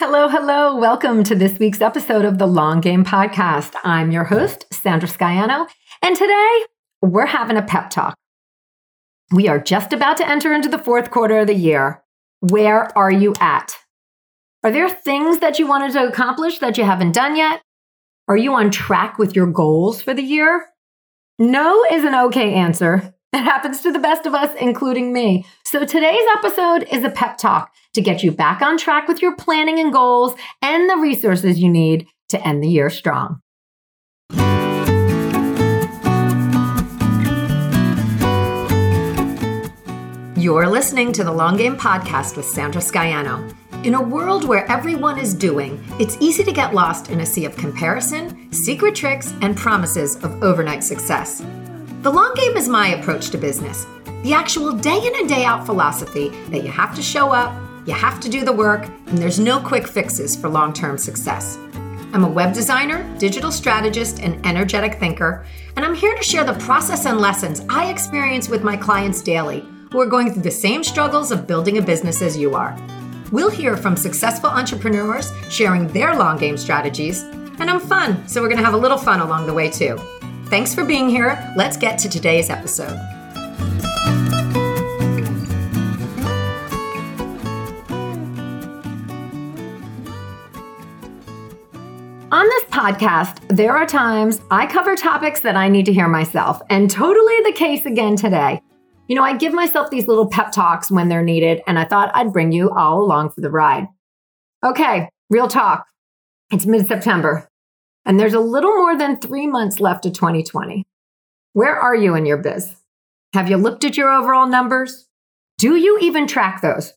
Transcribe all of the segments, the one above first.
Hello, hello. Welcome to this week's episode of the Long Game Podcast. I'm your host, Sandra Scaiano, and today we're having a pep talk. We are just about to enter into the fourth quarter of the year. Where are you at? Are there things that you wanted to accomplish that you haven't done yet? Are you on track with your goals for the year? No is an okay answer. It happens to the best of us, including me. So today's episode is a pep talk to get you back on track with your planning and goals and the resources you need to end the year strong. You're listening to the Long Game Podcast with Sandra Scaiano. In a world where everyone is doing, it's easy to get lost in a sea of comparison, secret tricks, and promises of overnight success. The long game is my approach to business. The actual day in and day out philosophy that you have to show up, you have to do the work, and there's no quick fixes for long term success. I'm a web designer, digital strategist, and energetic thinker, and I'm here to share the process and lessons I experience with my clients daily who are going through the same struggles of building a business as you are. We'll hear from successful entrepreneurs sharing their long game strategies, and I'm fun, so we're to have a little fun along the way too. Thanks for being here. Let's get to today's episode. Podcast, there are times I cover topics that I need to hear myself, and totally the case again today. You know, I give myself these little pep talks when they're needed, and I thought I'd bring you all along for the ride. Okay, real talk. It's mid September and there's a little more than three months left of 2020. Where are you in your biz? Have you looked at your overall numbers? Do you even track those?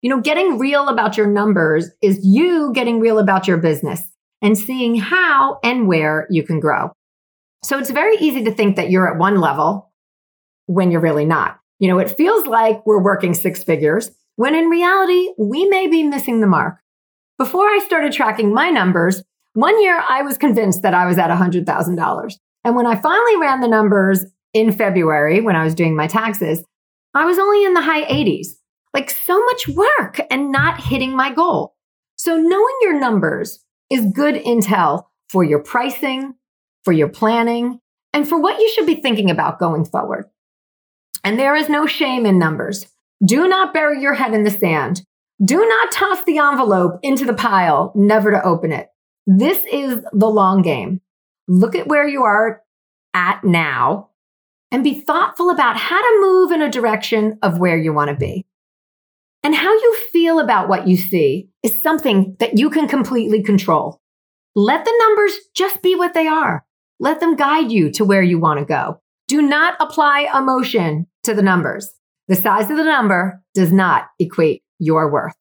You know, getting real about your numbers is you getting real about your business and seeing how and where you can grow. So it's very easy to think that you're at one level when you're really not. You know, it feels like we're working six figures when in reality, we may be missing the mark. Before I started tracking my numbers, one year I was convinced that I was at $100,000. And when I finally ran the numbers in February, when I was doing my taxes, I was only in the high 80s. Like so much work and not hitting my goal. So knowing your numbers is good intel for your pricing, for your planning, and for what you should be thinking about going forward. And there is no shame in numbers. Do not bury your head in the sand. Do not toss the envelope into the pile, never to open it. This is the long game. Look at where you are at now and be thoughtful about how to move in a direction of where you want to be. And how you feel about what you see is something that you can completely control. Let the numbers just be what they are. Let them guide you to where you want to go. Do not apply emotion to the numbers. The size of the number does not equate your worth.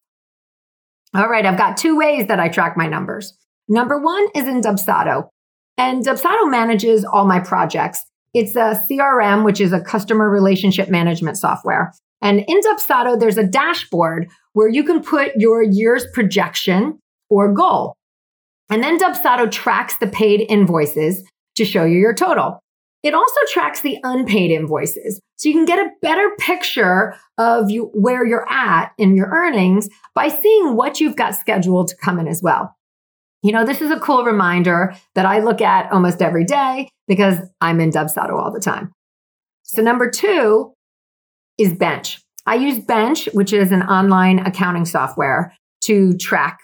All right, I've got two ways that I track my numbers. Number one is in Dubsado. And Dubsado manages all my projects. It's a CRM, which is a customer relationship management software. And in Dubsado, there's a dashboard where you can put your year's projection or goal. And then Dubsado tracks the paid invoices to show you your total. It also tracks the unpaid invoices. So you can get a better picture of you, where you're at in your earnings by seeing what you've got scheduled to come in as well. You know, this is a cool reminder that I look at almost every day because I'm in Dubsado all the time. So number two is Bench. I use Bench, which is an online accounting software to track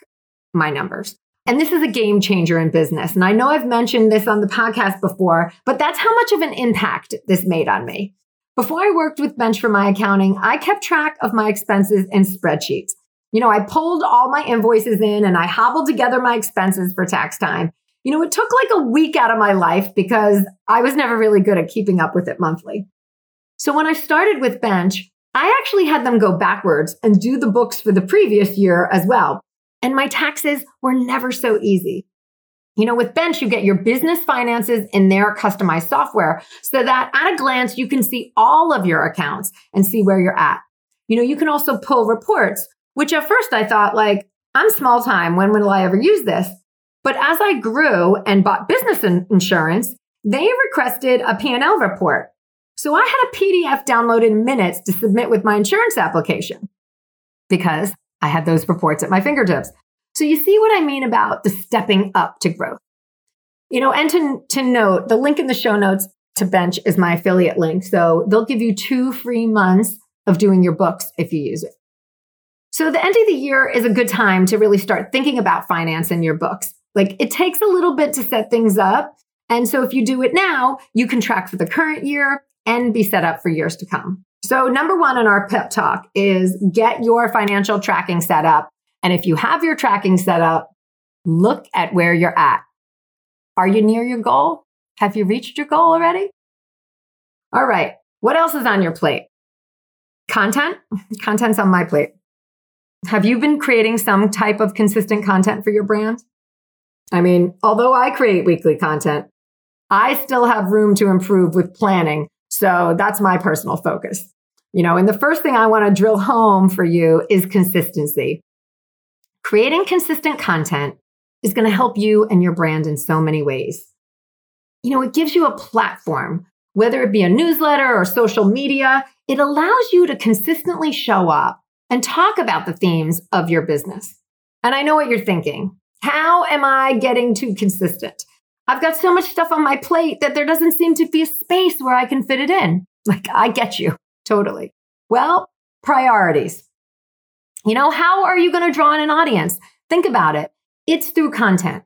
my numbers. And this is a game changer in business. And I know I've mentioned this on the podcast before, but that's how much of an impact this made on me. Before I worked with Bench for my accounting, I kept track of my expenses in spreadsheets. You know, I pulled all my invoices in and I hobbled together my expenses for tax time. You know, it took like a week out of my life because I was never really good at keeping up with it monthly. So when I started with Bench, I actually had them go backwards and do the books for the previous year as well. And my taxes were never so easy. You know, with Bench, you get your business finances in their customized software so that at a glance, you can see all of your accounts and see where you're at. You know, you can also pull reports which at first I thought like, I'm small time. When will I ever use this? But as I grew and bought business insurance, they requested a P&L report. So I had a PDF downloaded in minutes to submit with my insurance application because I had those reports at my fingertips. So you see what I mean about the stepping up to growth. You know, and to, to note, the link in the show notes to Bench is my affiliate link. So they'll give you two free months of doing your books if you use it. So the end of the year is a good time to really start thinking about finance in your books. Like it takes a little bit to set things up. And so if you do it now, you can track for the current year and be set up for years to come. So number one in our pep talk is get your financial tracking set up. And if you have your tracking set up, look at where you're at. Are you near your goal? Have you reached your goal already? All right. What else is on your plate? Content. Content's on my plate. Have you been creating some type of consistent content for your brand? I mean, although I create weekly content, I still have room to improve with planning. So that's my personal focus. You know, and the first thing I want to drill home for you is consistency. Creating consistent content is going to help you and your brand in so many ways. You know, it gives you a platform, whether it be a newsletter or social media, it allows you to consistently show up and talk about the themes of your business. And I know what you're thinking. How am I getting too consistent? I've got so much stuff on my plate that there doesn't seem to be a space where I can fit it in. Like, I get you totally. Well, priorities. You know, how are you going to draw in an audience? Think about it. It's through content.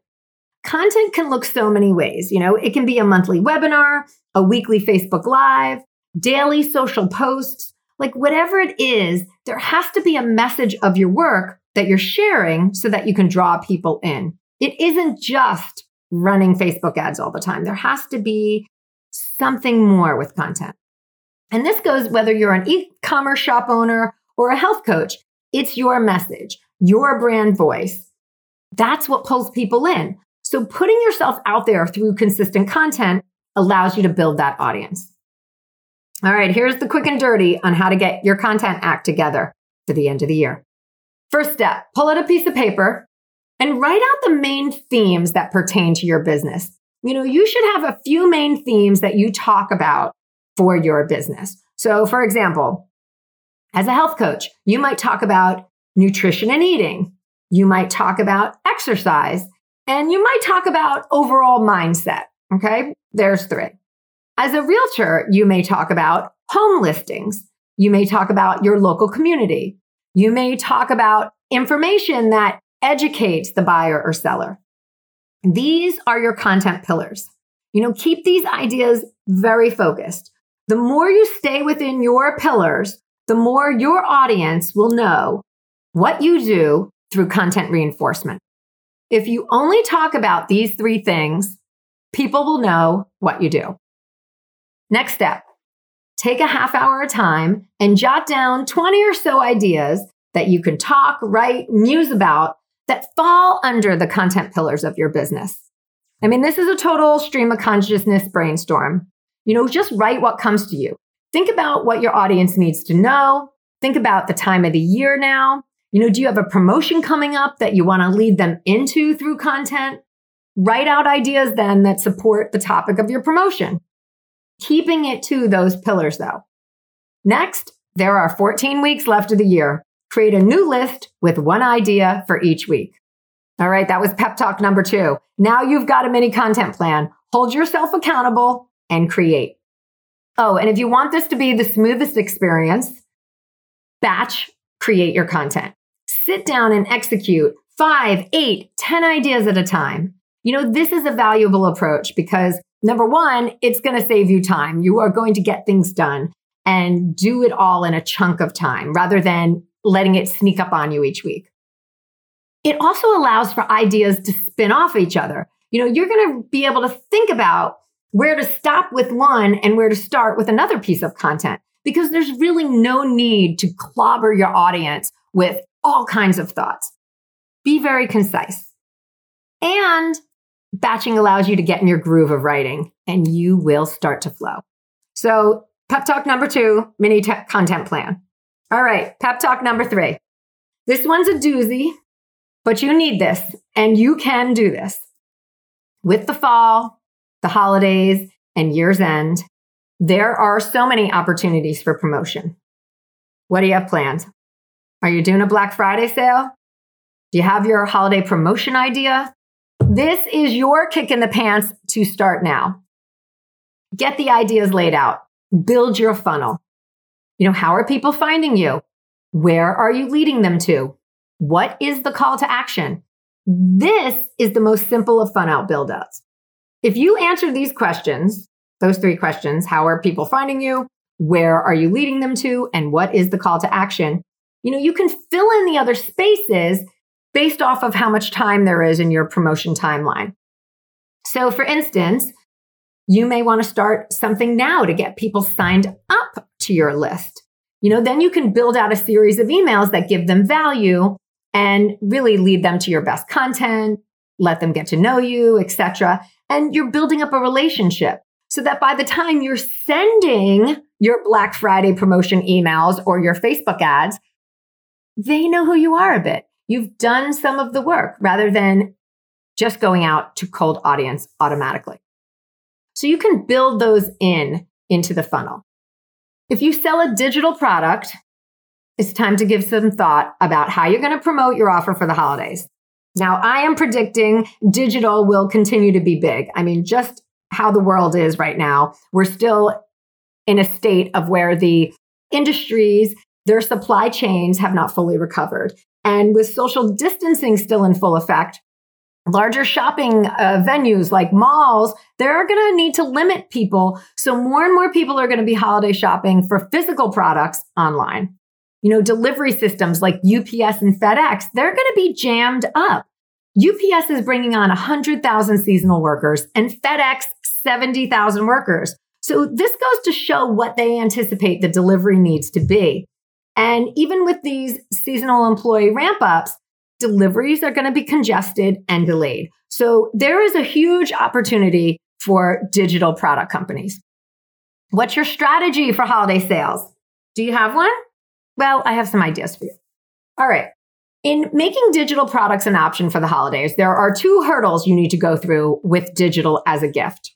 Content can look so many ways. You know, it can be a monthly webinar, a weekly Facebook Live, daily social posts, like whatever it is, there has to be a message of your work that you're sharing so that you can draw people in. It isn't just running Facebook ads all the time. There has to be something more with content. And this goes whether you're an e commerce shop owner or a health coach, it's your message, your brand voice. That's what pulls people in. So putting yourself out there through consistent content allows you to build that audience. All right, here's the quick and dirty on how to get your content act together for the end of the year. First step, pull out a piece of paper and write out the main themes that pertain to your business. You know, you should have a few main themes that you talk about for your business. So, for example, as a health coach, you might talk about nutrition and eating. You might talk about exercise and you might talk about overall mindset. Okay. There's three. As a realtor, you may talk about home listings. You may talk about your local community. You may talk about information that educates the buyer or seller. These are your content pillars. You know, keep these ideas very focused. The more you stay within your pillars, the more your audience will know what you do through content reinforcement. If you only talk about these three things, people will know what you do. Next step take a half hour of time and jot down 20 or so ideas that you can talk, write, muse about that fall under the content pillars of your business. I mean, this is a total stream of consciousness brainstorm. You know, just write what comes to you. Think about what your audience needs to know. Think about the time of the year now. You know, do you have a promotion coming up that you want to lead them into through content? Write out ideas then that support the topic of your promotion. Keeping it to those pillars though. Next, there are 14 weeks left of the year. Create a new list with one idea for each week. All right, that was pep talk number two. Now you've got a mini content plan. Hold yourself accountable and create. Oh, and if you want this to be the smoothest experience, batch create your content sit down and execute five, eight, ten ideas at a time. You know, this is a valuable approach because number one, it's going to save you time. You are going to get things done and do it all in a chunk of time rather than letting it sneak up on you each week. It also allows for ideas to spin off each other. You know, you're going to be able to think about where to stop with one and where to start with another piece of content because there's really no need to clobber your audience with all kinds of thoughts. Be very concise. And batching allows you to get in your groove of writing and you will start to flow. So, pep talk number two, mini te- content plan. All right, pep talk number three. This one's a doozy, but you need this and you can do this. With the fall, the holidays, and year's end, there are so many opportunities for promotion. What do you have planned? Are you doing a Black Friday sale? Do you have your holiday promotion idea? This is your kick in the pants to start now. Get the ideas laid out. Build your funnel. You know, how are people finding you? Where are you leading them to? What is the call to action? This is the most simple of funnel buildouts. If you answer these questions, those three questions, how are people finding you? Where are you leading them to? And what is the call to action? You know, you can fill in the other spaces based off of how much time there is in your promotion timeline. So, for instance, you may want to start something now to get people signed up to your list. You know, then you can build out a series of emails that give them value and really lead them to your best content, let them get to know you, etc. And you're building up a relationship so that by the time you're sending your Black Friday promotion emails or your Facebook ads, they know who you are a bit. You've done some of the work rather than just going out to cold audience automatically. So you can build those in into the funnel. If you sell a digital product, it's time to give some thought about how you're going to promote your offer for the holidays. Now, I am predicting digital will continue to be big. I mean, just how the world is right now, we're still in a state of where the industries, their supply chains have not fully recovered. And with social distancing still in full effect, larger shopping uh, venues like malls, they're going to need to limit people. So more and more people are going to be holiday shopping for physical products online. You know, delivery systems like UPS and FedEx, they're going to be jammed up. UPS is bringing on 100,000 seasonal workers and FedEx 70,000 workers. So this goes to show what they anticipate the delivery needs to be. And even with these seasonal employee ramp ups, deliveries are going to be congested and delayed. So there is a huge opportunity for digital product companies. What's your strategy for holiday sales? Do you have one? Well, I have some ideas for you. All right. In making digital products an option for the holidays, there are two hurdles you need to go through with digital as a gift.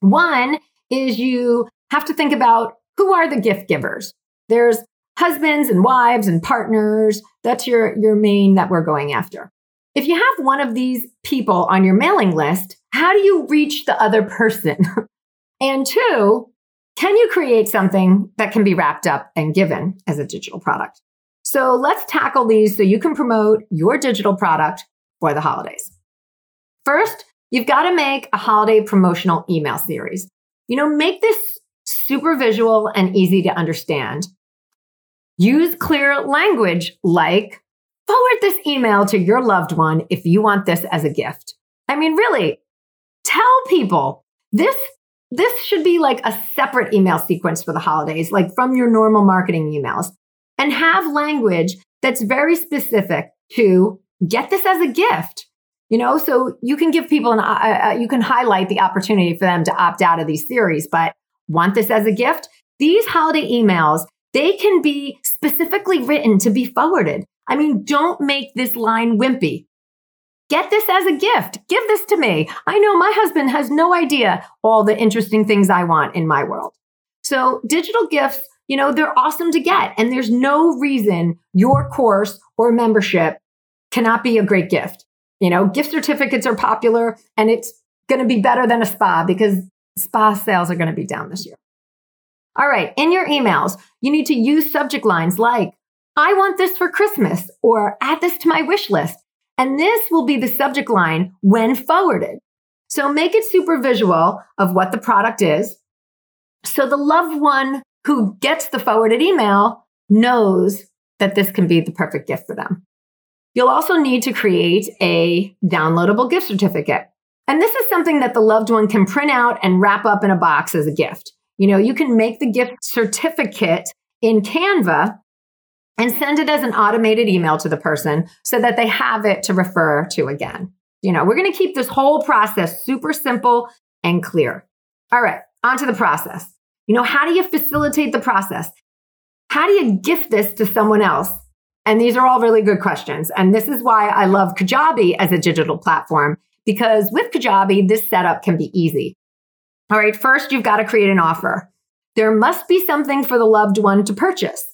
One is you have to think about who are the gift givers. There's husbands and wives and partners. That's your, your main that we're going after. If you have one of these people on your mailing list, how do you reach the other person? and two, can you create something that can be wrapped up and given as a digital product? So let's tackle these so you can promote your digital product for the holidays. First, you've got to make a holiday promotional email series. You know, make this super visual and easy to understand. Use clear language like forward this email to your loved one if you want this as a gift. I mean, really, tell people this this should be like a separate email sequence for the holidays, like from your normal marketing emails, and have language that's very specific to get this as a gift. You know, so you can give people an, uh, uh, uh you can highlight the opportunity for them to opt out of these series, but want this as a gift? These holiday emails they can be specifically written to be forwarded. I mean, don't make this line wimpy. Get this as a gift. Give this to me. I know my husband has no idea all the interesting things I want in my world. So digital gifts, you know, they're awesome to get. And there's no reason your course or membership cannot be a great gift. You know, gift certificates are popular and it's going to be better than a spa because spa sales are going to be down this year. All right, in your emails, you need to use subject lines like, I want this for Christmas, or add this to my wish list. And this will be the subject line when forwarded. So make it super visual of what the product is. So the loved one who gets the forwarded email knows that this can be the perfect gift for them. You'll also need to create a downloadable gift certificate. And this is something that the loved one can print out and wrap up in a box as a gift. You know, you can make the gift certificate in Canva and send it as an automated email to the person so that they have it to refer to again. You know, we're going to keep this whole process super simple and clear. All right, on to the process. You know, how do you facilitate the process? How do you gift this to someone else? And these are all really good questions. And this is why I love Kajabi as a digital platform, because with Kajabi, this setup can be easy. All right, first, you've got to create an offer. There must be something for the loved one to purchase.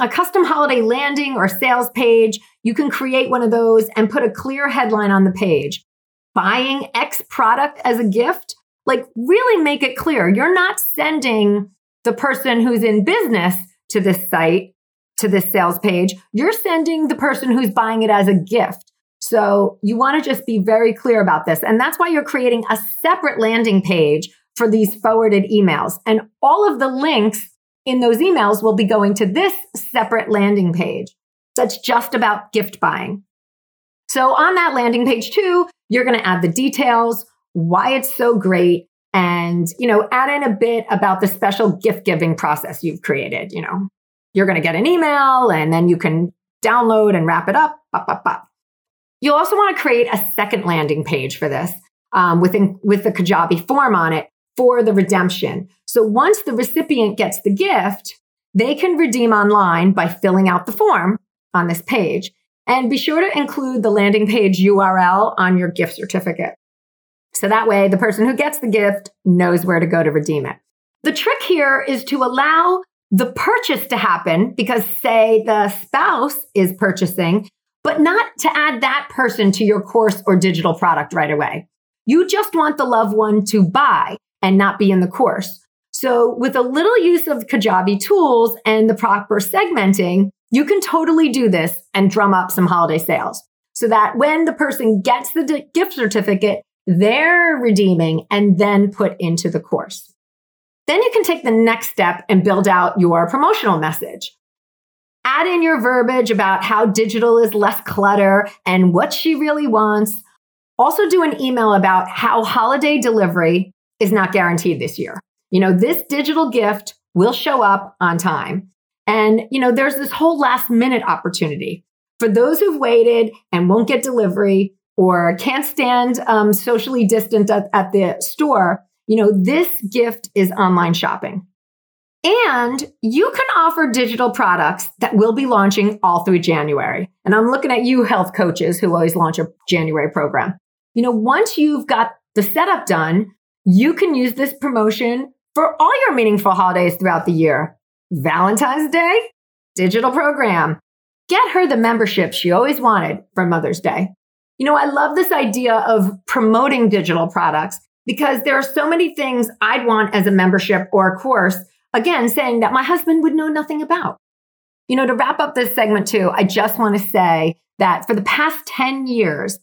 a custom holiday landing or sales page, you can create one of those and put a clear headline on the page. Buying X product as a gift, like really make it clear. You're not sending the person who's in business to this site, to this sales page. You're sending the person who's buying it as a gift. So you want to just be very clear about this. And that's why you're creating a separate landing page for these forwarded emails. And all of the links in those emails will be going to this separate landing page that's just about gift buying. So on that landing page too, you're going to add the details, why it's so great, and, you know, add in a bit about the special gift giving process you've created. You know, you're going to get an email and then you can download and wrap it up. You'll also want to create a second landing page for this um, within, with the Kajabi form on it for the redemption. So once the recipient gets the gift, they can redeem online by filling out the form on this page. And be sure to include the landing page URL on your gift certificate. So that way the person who gets the gift knows where to go to redeem it. The trick here is to allow the purchase to happen because say the spouse is purchasing, but not to add that person to your course or digital product right away. You just want the loved one to buy and not be in the course. So with a little use of Kajabi tools and the proper segmenting, you can totally do this and drum up some holiday sales so that when the person gets the gift certificate, they're redeeming and then put into the course. Then you can take the next step and build out your promotional message. Add in your verbiage about how digital is less clutter and what she really wants. Also do an email about how holiday delivery is not guaranteed this year. You know, this digital gift will show up on time. And, you know, there's this whole last minute opportunity for those who've waited and won't get delivery or can't stand um, socially distant at, at the store. You know, this gift is online shopping. And you can offer digital products that will be launching all through January. And I'm looking at you, health coaches who always launch a January program. You know, once you've got the setup done, you can use this promotion for all your meaningful holidays throughout the year. Valentine's Day, digital program. Get her the membership she always wanted for Mother's Day. You know, I love this idea of promoting digital products because there are so many things I'd want as a membership or a course, again, saying that my husband would know nothing about. You know, to wrap up this segment too, I just want to say that for the past 10 years,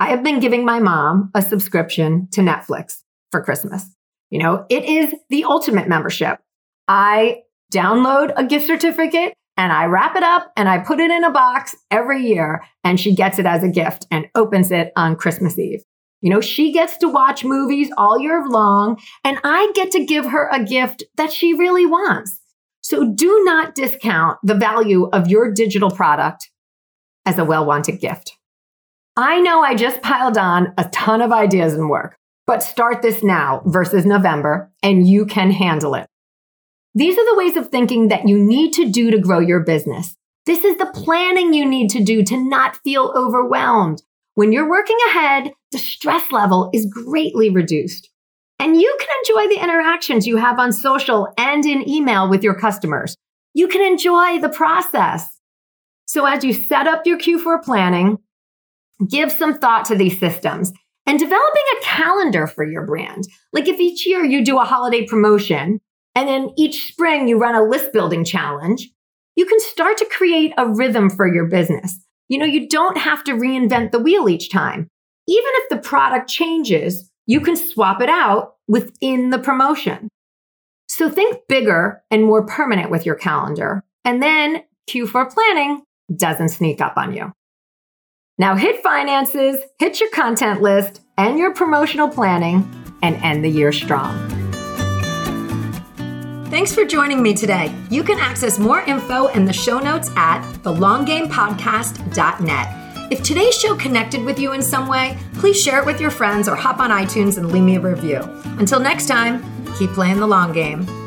I have been giving my mom a subscription to Netflix for Christmas. You know, it is the ultimate membership. I download a gift certificate and I wrap it up and I put it in a box every year and she gets it as a gift and opens it on Christmas Eve. You know, she gets to watch movies all year long and I get to give her a gift that she really wants. So do not discount the value of your digital product as a well wanted gift. I know I just piled on a ton of ideas and work, but start this now versus November, and you can handle it. These are the ways of thinking that you need to do to grow your business. This is the planning you need to do to not feel overwhelmed. When you're working ahead, the stress level is greatly reduced. And you can enjoy the interactions you have on social and in email with your customers. You can enjoy the process. So as you set up your Q4 planning, give some thought to these systems and developing a calendar for your brand. Like if each year you do a holiday promotion and then each spring you run a list building challenge, you can start to create a rhythm for your business. You know, you don't have to reinvent the wheel each time. Even if the product changes, you can swap it out within the promotion. So think bigger and more permanent with your calendar. And then Q4 planning doesn't sneak up on you. Now hit finances, hit your content list and your promotional planning, and end the year strong. Thanks for joining me today. You can access more info in the show notes at thelonggamepodcast.net. If today's show connected with you in some way, please share it with your friends or hop on iTunes and leave me a review. Until next time, keep playing the long game.